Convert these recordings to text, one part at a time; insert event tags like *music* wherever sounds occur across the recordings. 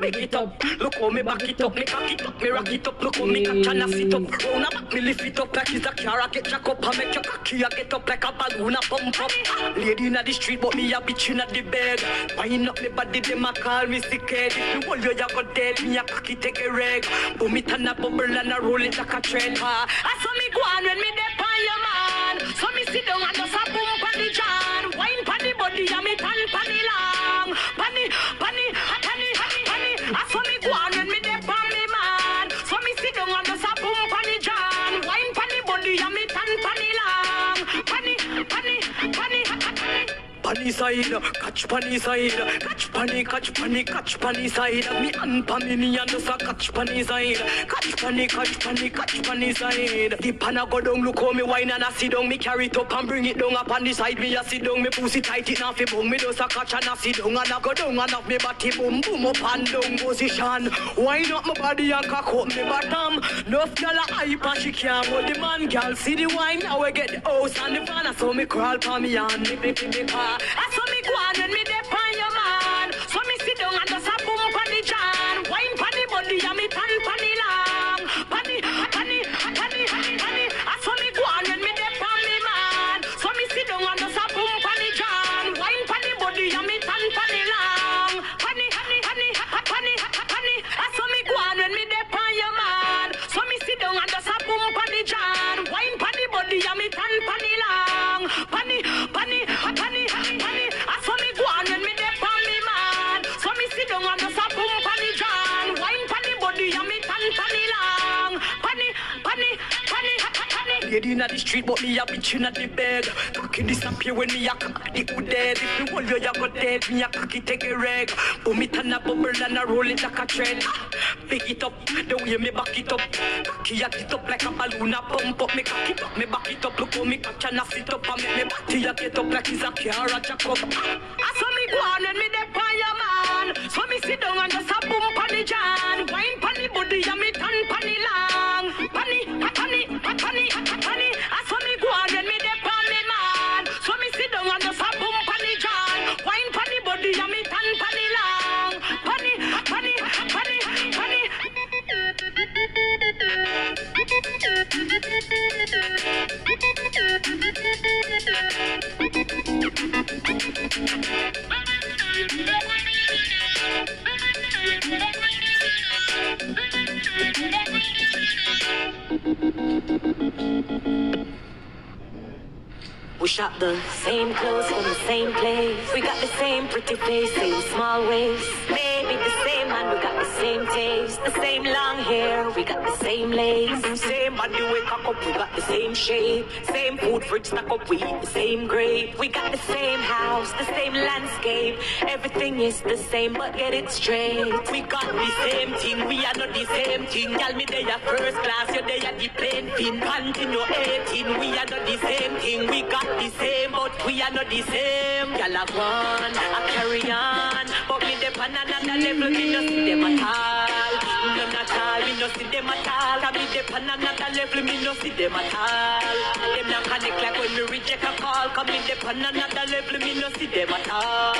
make it up. Look how me back it up, me cock it up, me rock it up. Look how me catch and I sit up. Round about me lift it up like it's a car. I get jack up and make your cocky. I get up like a balloon, I pump up. Lady in the street, but me a bitch in the bed. Wind up me body, them a call me sick head. If you hold your you go dead, me a cocky take a reg. Boom it and a bubble and a roll it like a. Ah, I saw me go on when me dip on your man. So me sit down and just Panny side, catch panny side, catch panny, catch panny, catch panny side. Me and me and just a catch panny side, catch panny, catch panny, catch panny side. The panna go down, look how me wine and I sit down. Me carry it up and bring it down up on the side. Me a sit down, me pussy tight it now fi boom. Me just a catch and I sit down and I go down and off me body boom boom up and down position. Wine up my body and cock up me bottom. Enough gyal a hype and she can't hold the man. Gyal see the wine now we get the house and the van. So me crawl pa me and me me me car. I saw me go on when me dey inna the street, but me a bitch inna the bed. Cocky disappear when me a cock the hood dead. If you hold you, you go dead. Me a cocky take a reg. Boom it and a bubble and a roll it like a trend. Pick it up, the way me back it up. Cocky a it up like a balloon, a pump up. Me cock it up, me back it up. Look how me catch and a sit up and make me body a get up like it's a car a jack up. The same clothes from the same place. We got the same pretty face, same small waist. Same taste. The same long hair, we got the same lace. Same body we cock up, we got the same shape. Same food fridge stack up, we eat the same grape. We got the same house, the same landscape. Everything is the same, but get it straight. We got the same thing, we are not the same thing. Tell me they are first class, you they are the plane fin. Continue 18, we are not the same thing. We got the same, but we are not the same. Y'all are one, I carry on. But me dep on another level, me no see them at all. Not all, me no see them at all. I me dep on another level, me no see them at all. Them not connect like when me reject a call. Come me dep on another level, me no see them at all.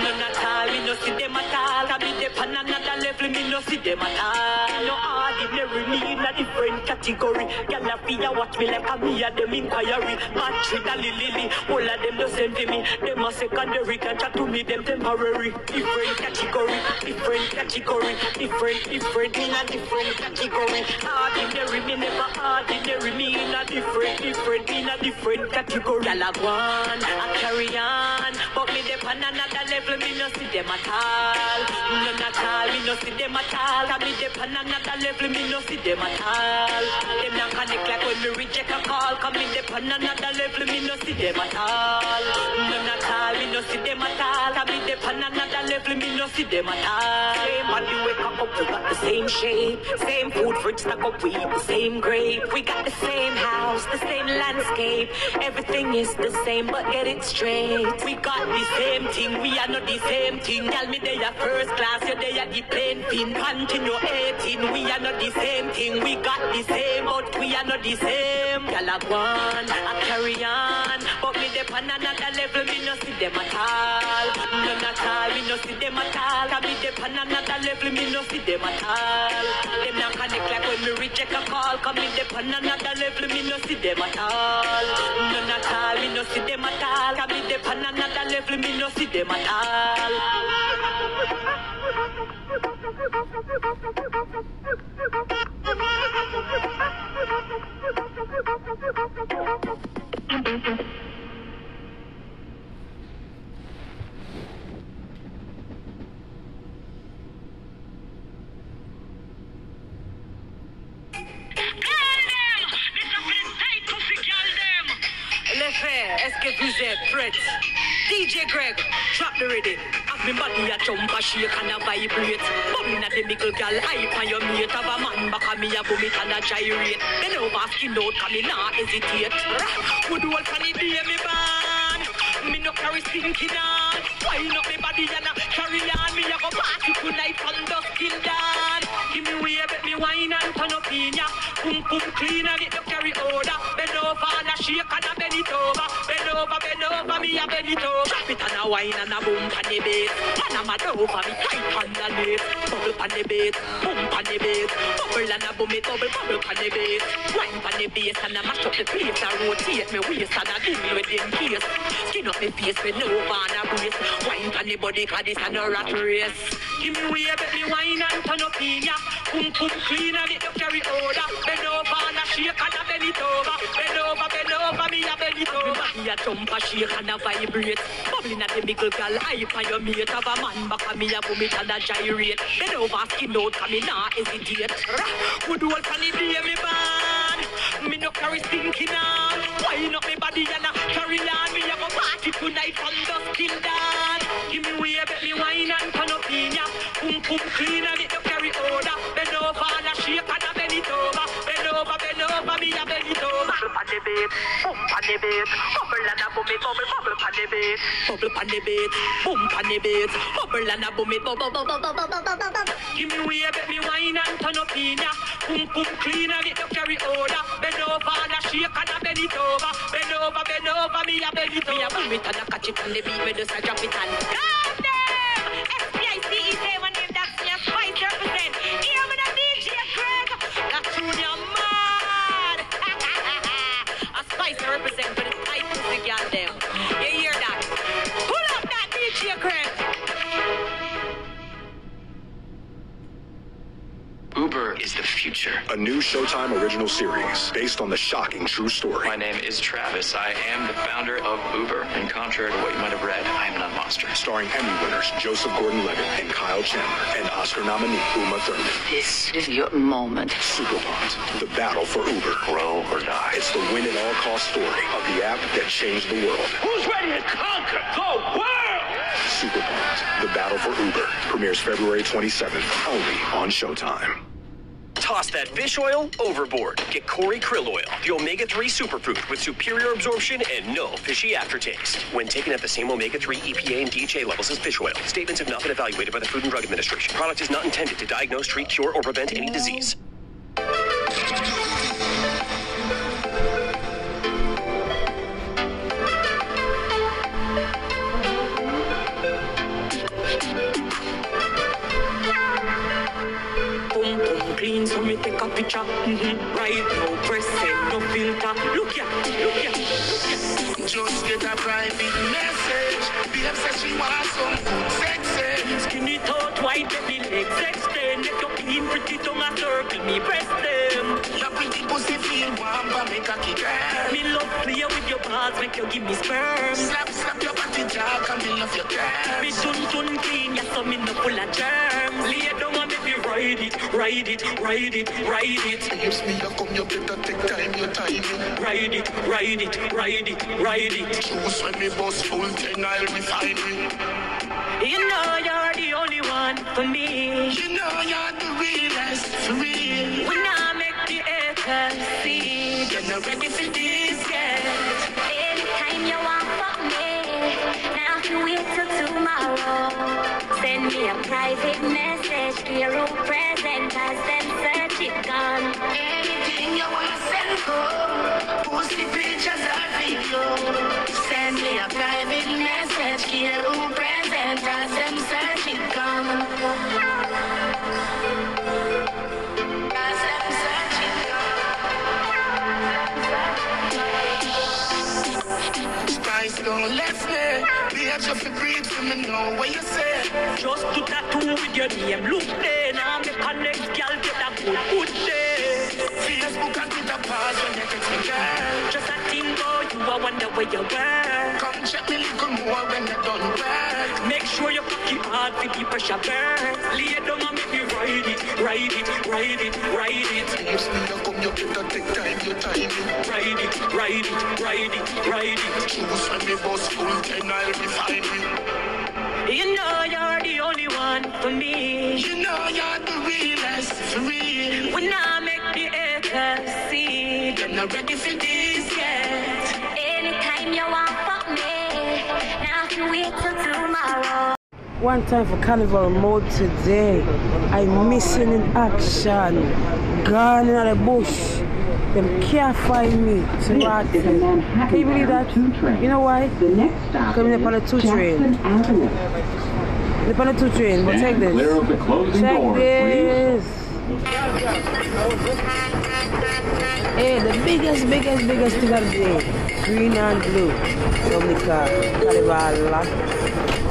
No, not all, me no see them at all. I me dep on another level, me no see them at all. No ordinary, me in a different category. Gyal a fear watch me like a me a them inquiry. Match with a lily, all of them no send to me. Them a secondary, can chat to me, them temporary. Different category, different category, different, different in a different category. Ordinary, me never ordinary, me in a different, different in a different category. Gyal a go on, I carry on, but on another level, me no see them at all. No, not all, me no see them at all. Can me dep on another level, me no see them at all. Them not connect like when me reject a call. Come me dep on another level, me no see them at all. No, not all, me no see them at all. Can me dep on another level, me no see them at all. Same body we cock up, we got the same shape, same food fridge stack up, we eat the same grape. We got the same house, the same landscape. Everything is the same, but get it straight. We got the same thing, we are not the same thing. Tell me they are first class, you they are the plain fin continue 18. We are not the same thing. We got the same, but we are not the same. Gyal a go on, a carry on, but me dey on another no see them at all. None at all. Me no see them at all. Cause me dey on another level. Me no see them at all. Them not connect like when me reject a call. Cause me dey on another level. Me no see them at all. None at all. Me no see them at all. Cause me dey on another level. Me no see them at all. Vous? DJ Greg, drop the ready. Have me body a jump a shake and a vibrate. Bumming at the middle gal, hype on your mate. Have a man back on me a boom it and a gyrate. Then over skin out, come me nah hesitate. Good old funny day me ban. Me no carry stinking on. Wine up me body and a carry on. Me a go party tonight from dusk till dawn. Give me way, bet me wine and turn up in ya. Boom boom clean and it no carry odor. Bend over and a shake and a bend it over. Bend over, bend over, me a bend it over. Drop it and a wine and a boom pan the bass. And a mad over me tight underneath. Bubble pan the bass, boom pan the bass. Bubble and a boom it bubble, bubble pan the bass. Wine pan the bass and a mash up the place. and rotate me waist and a deal with in case. Skin up me face with no van a brace. Wine pan the body cause this a no rat race. Give me way, bet me wine and turn up in ya. Boom boom clean and it no carry odor. Bend over shake and a bend it over. Bend over, bend over, me a bend it over. A jump shake and a vibrate. Bubbling at the middle on your mate. A man me a gyrate. Bend over, skin out, nah hesitate. Funny eh, day me no carry stinking on. Up me body and a carry on. Me a go party tonight from dusk till dawn. Give me way, bet me wine and turn up in ya. Clean and beat, boom pan the beat. Bubble and a boom it, bubble, bubble pan the beat. Bubble pan the beat, boom pan the beat. Bubble and a boom it, bubble, bubble, bubble, bubble, bubble, bubble. Give me way, bet me wine and turn up in ya. Boom boom clean and it no carry odor. Bend over and a shake and a bend it over. Bend over, bend over, me a bend it over. Me a boom it and a catch it on the beat, me just a drop it and. Goddamn! New Showtime original series based on the shocking true story. My name is Travis. I am the founder of Uber. And contrary to what you might have read, I am not a monster. Starring Emmy winners Joseph Gordon-Levitt and Kyle Chandler and Oscar nominee Uma Thurman. This is your moment. Super Pumped, the battle for Uber. Grow or die. It's the win at all cost story of the app that changed the world. Who's ready to conquer the world? Super Pumped, the battle for Uber premieres February 27th only on Showtime. Toss that fish oil overboard. Get Kori Krill Oil, the omega 3 superfood with superior absorption and no fishy aftertaste. When taken at the same omega 3 EPA and DHA levels as fish oil, statements have not been evaluated by the Food and Drug Administration. Product is not intended to diagnose, treat, cure, or prevent any disease. Just get a private message. Babe says she wants some good sex. Eh? Skinny out, wide baby legs extend. Make your clean, pretty tongue a circle me breast them. Your pretty pussy feel warm, but make a kick. Me love play with your balls, make you give me sperm. Slap, slap your body jaw, and me love your curves. Me tun tun clean, yeah, so me no full of germs. Lay down and make me ride it, ride it, ride it, ride it. Use me, you come, you better take time, your timing. Ride it, ride it, ride it, ride it. Choose when me bust full ten, I'll refine it. You know you're the only one for me. You know you're the realest, for real. When I make the haters see, You're not ready for this Send me a private message. care who present as them search it gone. Anything you want to send home, pussy pictures or video. Send me a private message, care who present A just a breathe for me know what you say. Just do tattoo with your name. Look there now, make a next girl get a good, good day. Facebook and Twitter you text me, girl. Just a thing, you a wonder where you were. Come check me little more when you're done work. Make sure you cocky hard for the pressure burn. Lay down and make me ride it, ride it, ride it, ride it. Yes, me a come, you better take time, your time. Ride it, ride it, ride it, ride it. Choose when me bus full time, I'll be fine. You know you're the only one for me. You know you're the realest for real. When I make the haters see, You're not ready for this One time for carnival mode today. I'm missing in action. Gone in the bush. Them can't find me to rot. Can you believe that? You know why? The next stop Coming up on the two train. They're on the two train, but take this. Clear of the closing Check doors, this. *laughs* Hey, the biggest, biggest, biggest thing of the day. Green and blue. Dominica. Carnival.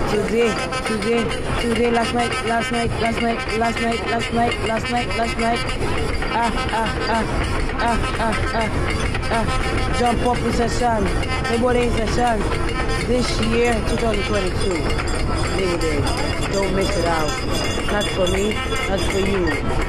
Today, today, today, last night, last night, last night, last night, last night, last night, last night. Ah, ah, ah, ah, ah, ah, ah. Jump up in session. Everybody in session. This year, 2022. Labor Day. Don't miss it out. Not for me, not for you.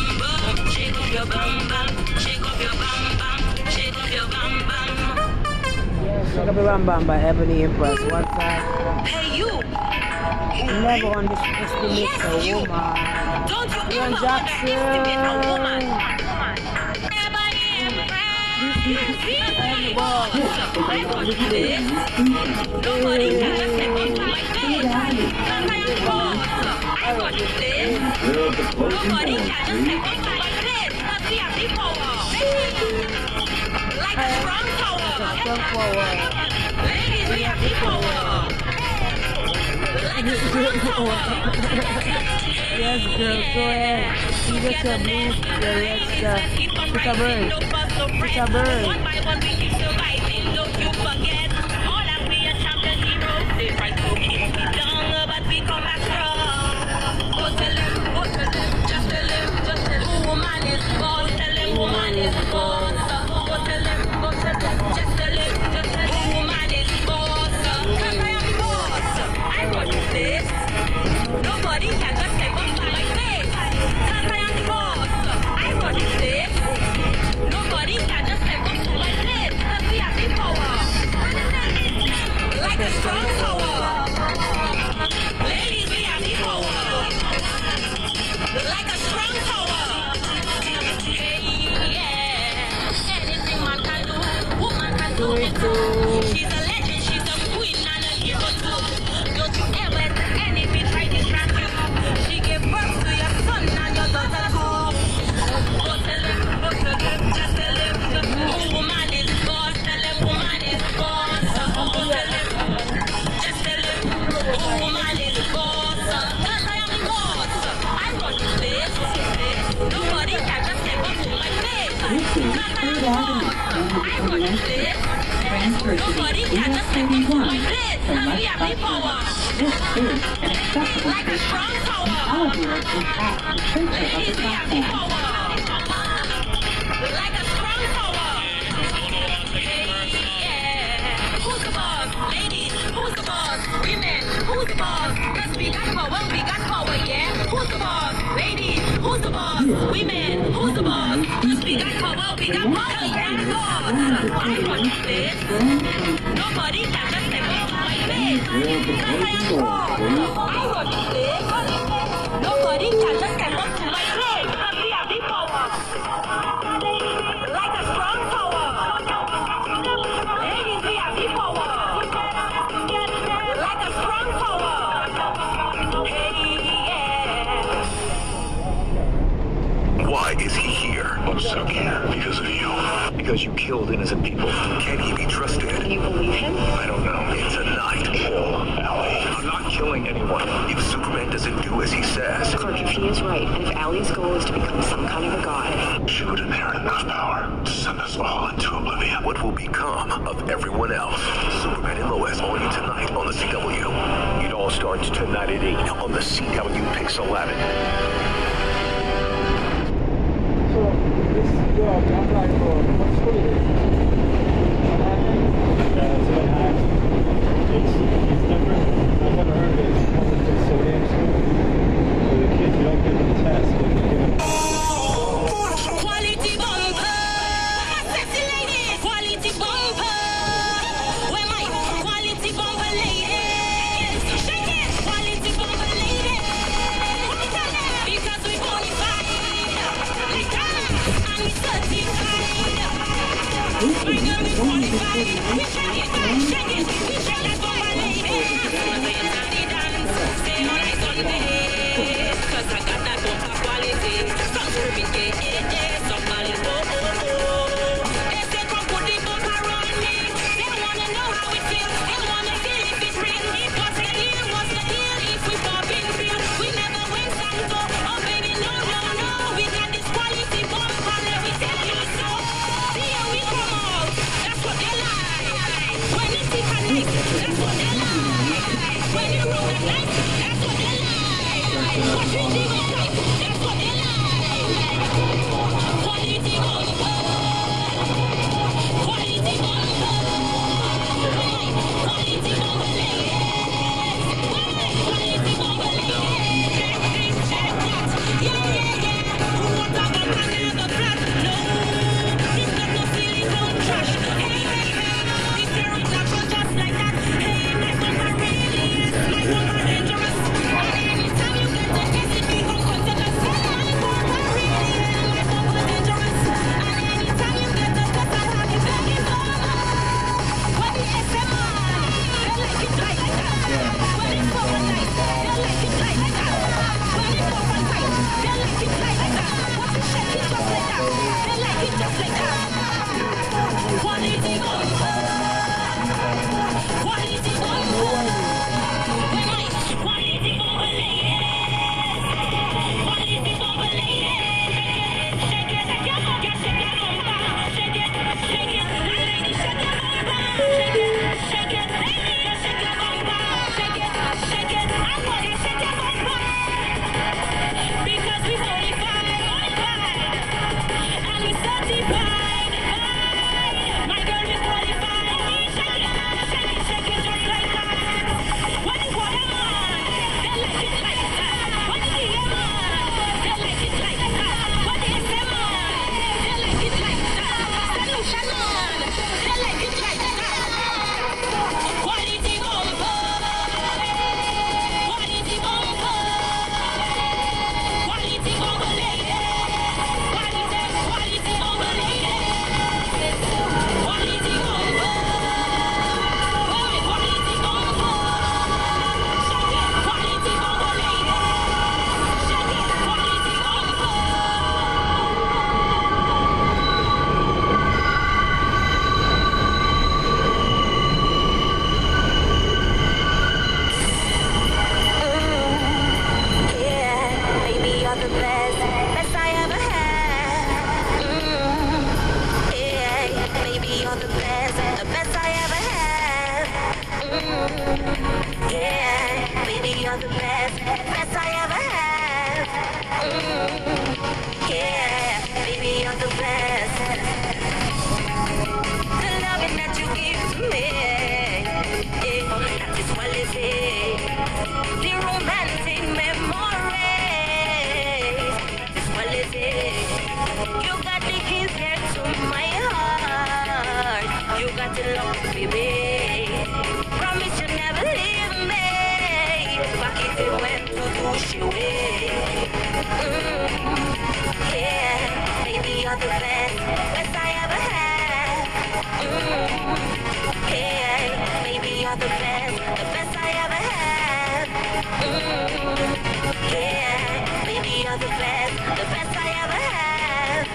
bam bam by Ebony Empress. One time. Hey, you! Never underestimate a woman. Don't you ever underestimate a woman! Nobody can just step up to my face. Cause I am boss. I got this. Clear of the closing Nobody can just step up to my place. Like a strong tower. Come forward. Ladies, we have the power. Like strong tower. Yes, girl, go ahead. You get your move, your red stuff. Pick a bird. Pick a bird. I protect this. Nobody can just step. I am God. killed innocent people. Can he be trusted? You believe him? I don't know. It's a night. Kill Ally. I'm not killing anyone. If Superman doesn't do as he says. Clark, if he is right, and if Ally's goal is to become some kind of a god. She would inherit enough power to send us all into oblivion. What will become of everyone else? Superman and Lois, only tonight on the CW. It all starts tonight at 8 on the CW PIX 11. 原来是什么车？The best, the best I ever had. Maybe of the best, the best I ever had. Maybe of the best, the best I ever have.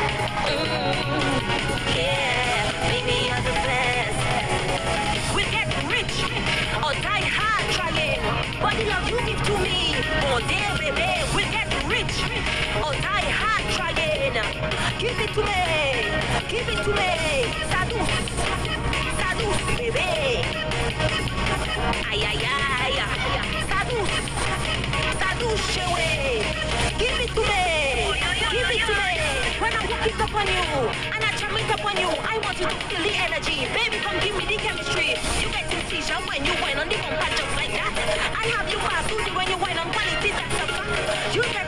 Yeah, maybe you're the best. We get rich or die hard. But you love you give to me, to me, give it to me. Sadus, sadus, baby. Ay, ay, ay. Sadus, sadus, shewe. Give it to me, give it to me. When I walk it up on you, and I jam it up on you, I want you to feel the energy. Baby, come give me the chemistry. You get seizure when you wine on the bumper just like that. I have you fast when you wine on quality, that's a fact. You get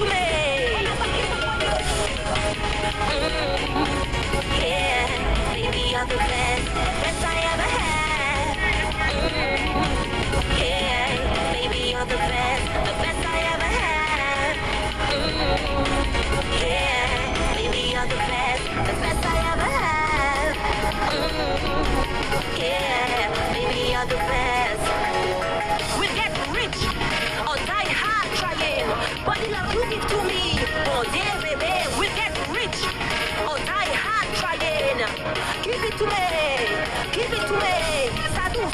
Yeah, baby, you're the best, best I ever had. Yeah, baby, you're the best, the best I ever had. Yeah, baby, you're the best, the best I ever had. Yeah, baby, you're the best. You give to we'll get rich or die hard trying. Give it to me, give it to me. Sadus,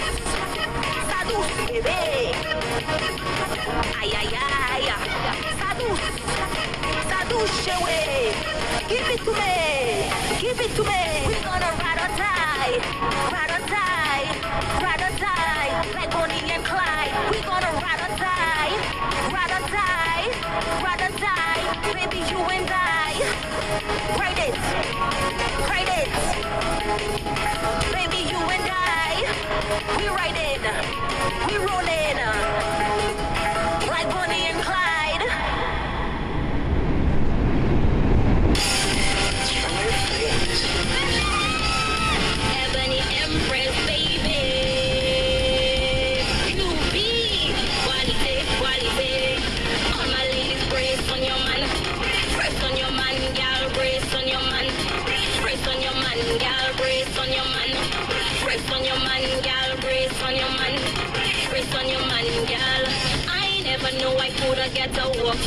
sadus, baby. Ay, ay, ay. Sadus, sadus, shewe. Give it to me, give it to me. We're gonna ride or die, ride or die, Write it. Baby, you and I. We riding, we rolling.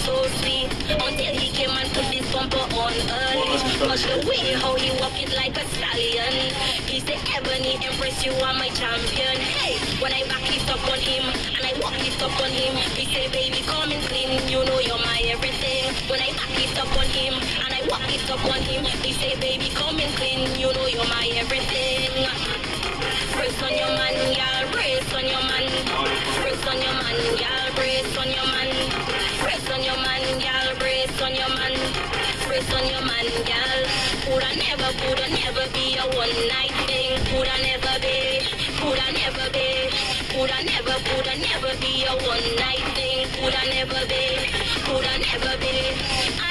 So sweet until he came and put this bumper on early. Cause the way how he walk it like a stallion. He say, Ebony Empress, you are my champion. Hey, when I back it up on him and I walk it up on him, he say, baby, come and clean. You know you're my everything. When I back it up on him and I walk it up on him, he say, baby, come and clean. You know you're my everything. Brace on your man, y'all. Brace on your man. Brace on your man, y'all. Brace on your man. Brace on your man, y'all. Brace on your man. Brace on your man, y'all. Coulda never, coulda never be a one night thing. Coulda never be. Coulda never be. Coulda never, coulda never be a one night thing. Coulda never be. Coulda never be. I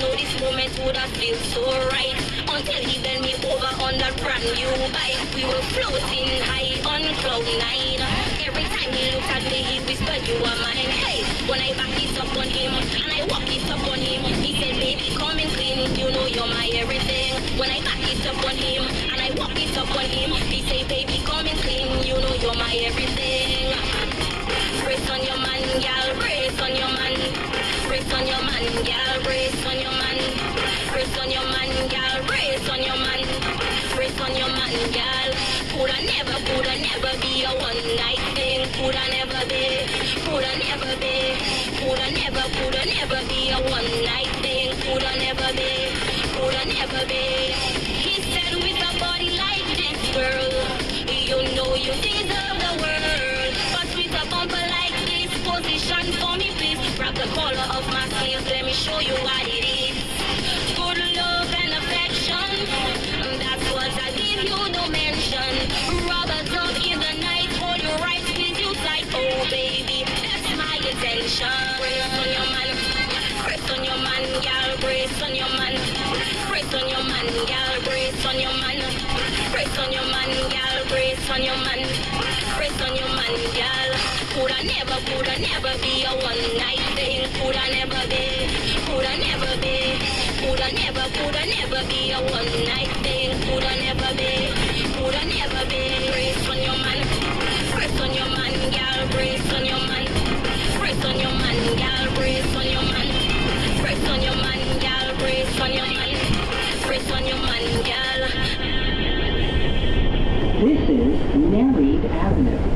know this moment would have feel so right until he bent me over on that brand new bike. We were floating high on cloud nine. Every time he looked at me, he whispered, "You are mine." Hey, when I back it up on him and I walk it up on him, he said, "Baby, come and clean. You know you're my everything." When I back it up on him and I walk it up on him, he say, "Baby, come and clean. You know you're my everything." Brace on your man, gal. Brace on your man, gal. Brace on your man. Brace on your man, gal. Brace on your man. Brace on your man, gal. Coulda never, coulda never be a one night thing. Coulda never be. Coulda never be. Coulda never, coulda never be a one coulda never be a one night thing. Coulda never be, coulda never be, coulda never, coulda never be a one night thing. Coulda never be, coulda never be. Brace on your man, brace on your man, girl, brace on your man, brace on your man, girl, brace on your man, brace on your man, girl, brace on your man, brace on your man, girl. This is Married Avenue.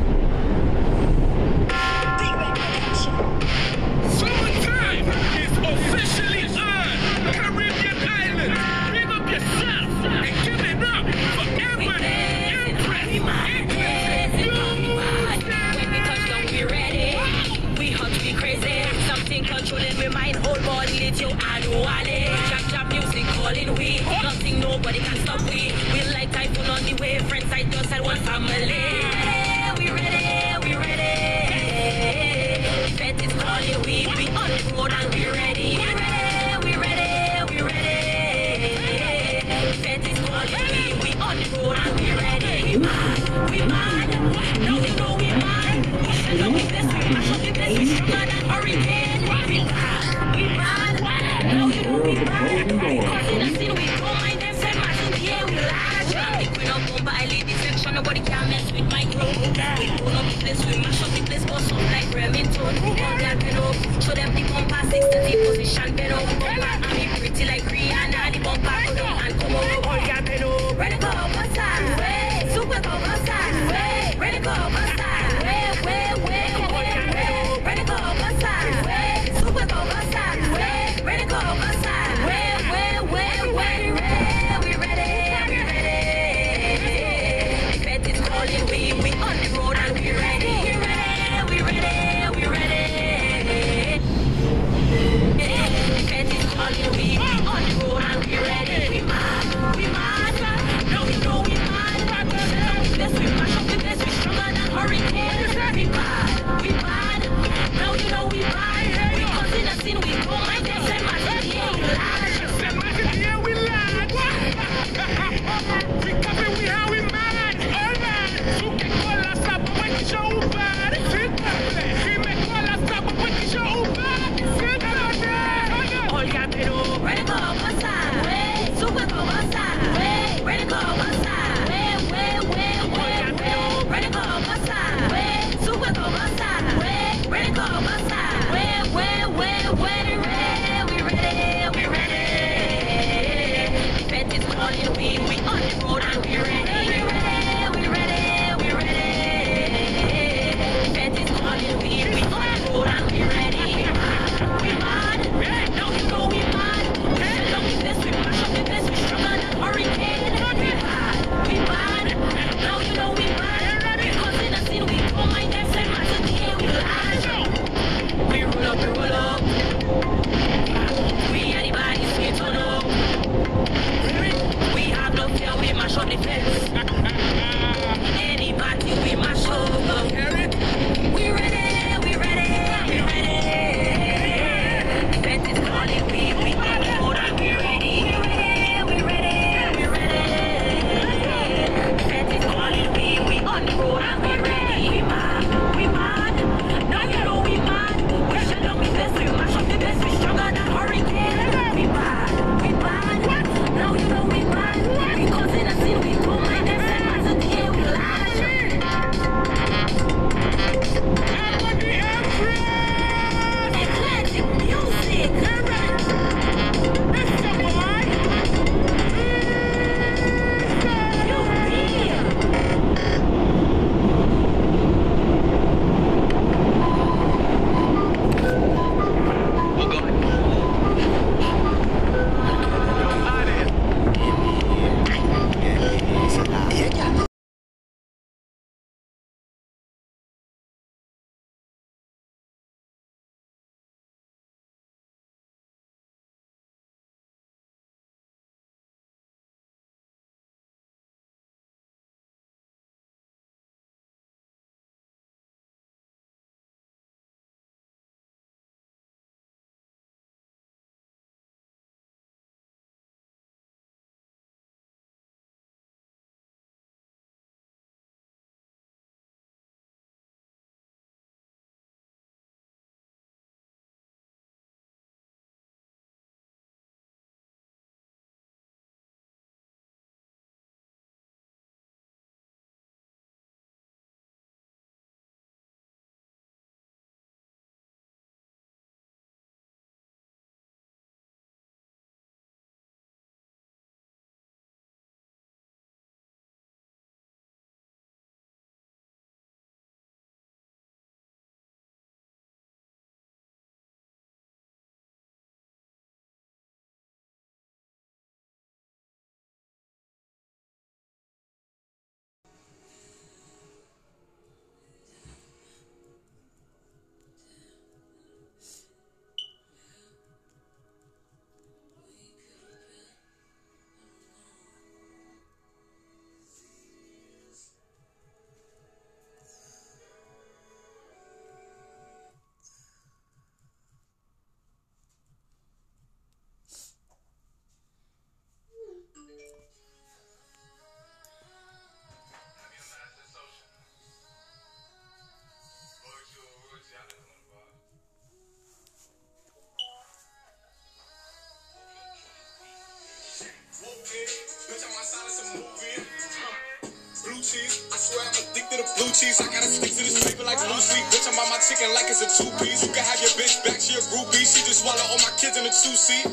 Chicken like it's a two piece. You can have your bitch back, she a groupie. She just swallow all my kids in a two seat.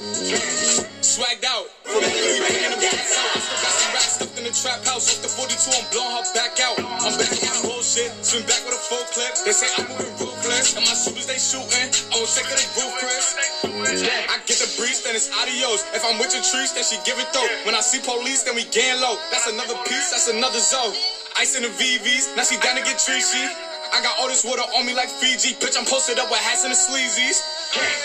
Swagged out. From the Philly, bringing them gas out. I still got some racks stuffed in the trap house. Off the 42, I'm blowing her back out. I'm back my bullshit. Swim back with a full clip. They say I'm moving ruthless. And my shooters, they shooting. I won't take it, they Chris. I get the breeze, then it's adios. If I'm with your trees, then she give it though. When I see police, then we gang low. That's another piece, that's another zone. Ice in the VVs, now she down to get treachy. I got all this water on me like Fiji. Bitch, I'm posted up with hats and the sleazies.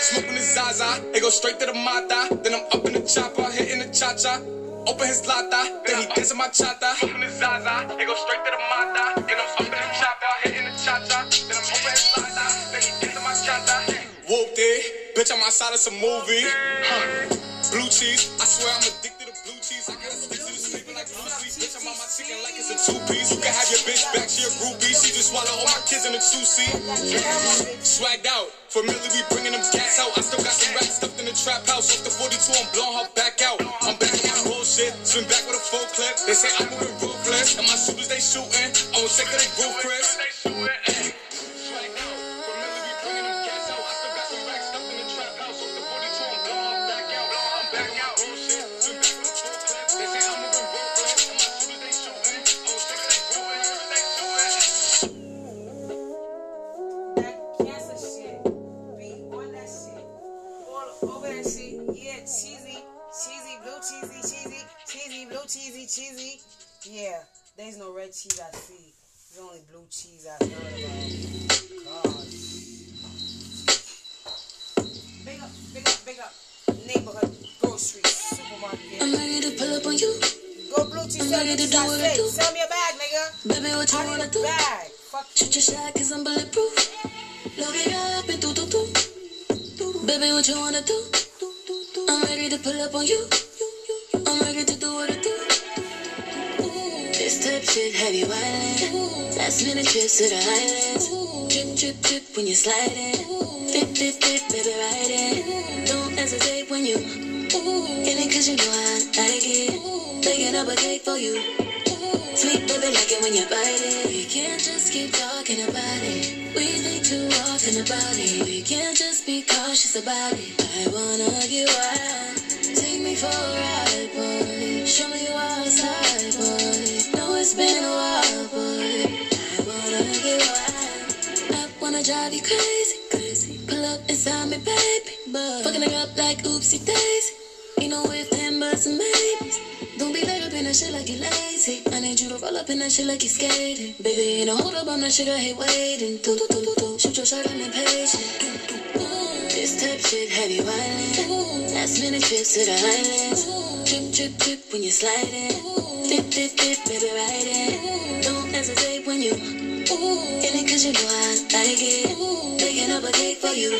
Smoking the Zaza, it go straight to the Mata. Then I'm up in the chopper, hitting the cha cha. Open his lata, then he dancing my chata. Smoking the Zaza, they go straight to the Mata. Then I'm up in the chopper, hitting the cha cha. Then I'm open his lata, then he dancing my chata. Whooped it, bitch, I'm outside of some movie. Blue cheese, I swear I'm addicted my like it's a two piece. You have your bitch back, swallow all my kids in a two seat. Swagged out, familiar, we bringing them gas out. I still got some racks stuffed in the trap house. Off the 42, I'm blowing her back out. I'm back on my bullshit, swim back with a full clip. They say I'm moving ruthless, and my shooters they shooting. I won't take it, they roof, Chris. Red cheese I see. There's only blue cheese I heard about. God. Big up, big up, big up. Neighborhood, grocery, supermarket. I'm ready to pull up on you. Go blue cheese, I'm ready to do what I do. Sell me a bag, nigga. Baby, what you I wanna do? bag. Fuck Shoot your shot cause I'm bulletproof. Load it up and do do do. Baby, what you wanna do? I'm ready to pull up on you. You wildin'. Last minute trips to the islands. Drip, drip, drip when you're sliding. Dip, dip, dip, baby, ride it. Don't hesitate when you in it cause you know I like it. Baking up a cake for you. Sweet baby, like it when you bite it. We can't just keep talking about it. We think too often about it. We can't just be cautious about it. I wanna get wild. Take me for a ride, crazy, crazy. Pull up inside me, baby. But fucking up like oopsie daisy. Ain't no if, then, buts, and maybes. Don't be laid up in that shit like you lazy. I need you to roll up in that shit like you skating. Baby, ain't no hold up on that shit, I hate waiting. Do, do, do, do, do. Shoot your shot, I'm impatient. Do, do. This type shit have you wildin'. Last minute trips to the islands. Trip, trip, trip when you're sliding. Dip, dip, dip, baby, ride it. Don't hesitate when you it cause you know I like it. Baking up a cake for you.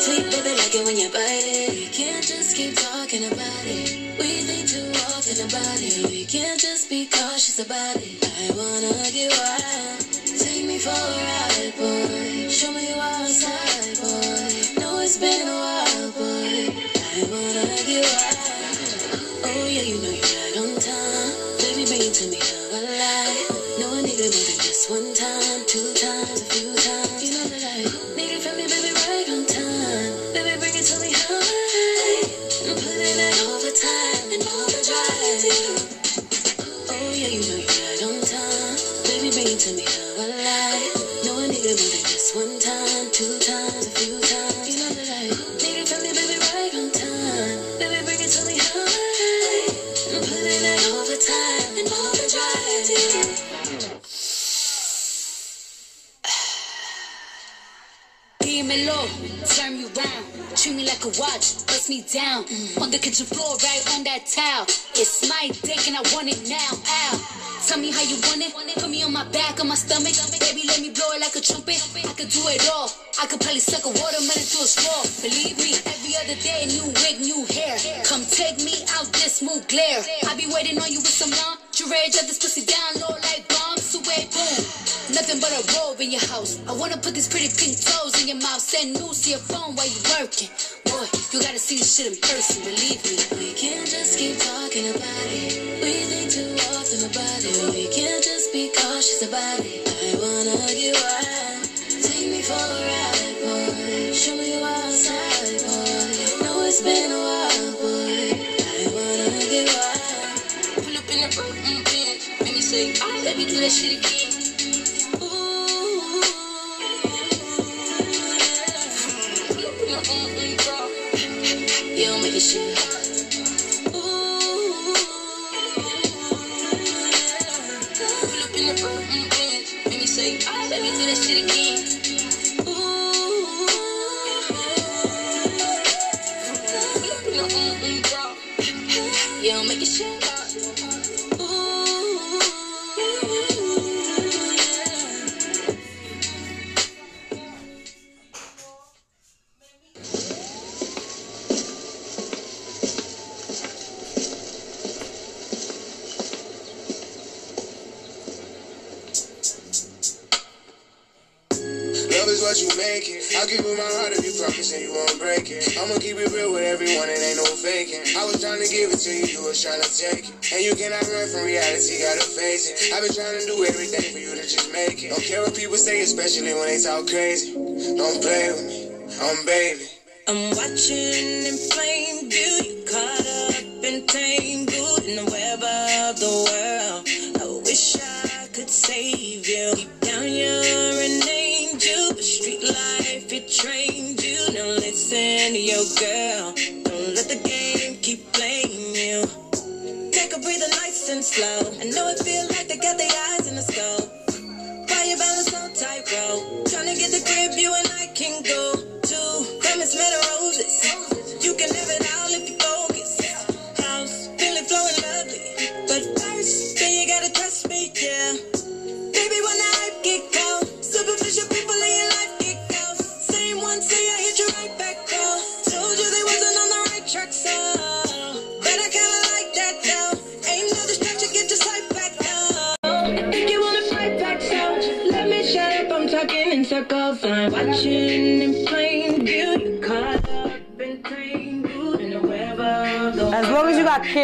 Sweet baby, like it when you bite it. We can't just keep talking about it. We think too often about it. We can't just be cautious about it. I wanna get wild. Take me for a ride, boy. Show me you outside, boy. Know it's been a while, boy. I wanna get wild. Oh yeah, you know you're right two times. On the kitchen floor, right on that towel. It's my dick and I want it now. Ow. Tell me how you want it. Put me on my back, on my stomach. Baby, let me blow it like a trumpet. I could do it all. I could probably suck a watermelon through a straw. Believe me, every other day, new wig, new hair. Come take me out this smooth glare. I be waiting on you with some lingerie. Drop this pussy down low like bombs. Wait, boom. Nothing but a robe in your house. I wanna put these pretty pink toes in your mouth. Send news to your phone while you working. Boy, you gotta see this shit in person. Believe me. We can't just keep talking about it. We think too often about it. We can't just be cautious about it. I wanna get wild. Take me for a ride, boy. Show me you outside, boy. Know it's been a while, boy. I wanna get wild. Pull up in the mm, mm. Make me say, let me do that shit again. I'm baby. I'm watching in plain view. You caught up and tangled in the web of the world. I wish I could save you. Deep down, you're an angel, but street life it trained you. Now listen to your girl. Don't let the game keep playing you. Take a breather, nice and slow. I know it feel like they got their eyes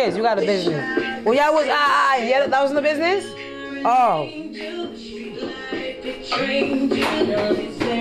you got you got a business. Well, y'all was ah ah yeah, that was in the business. Oh,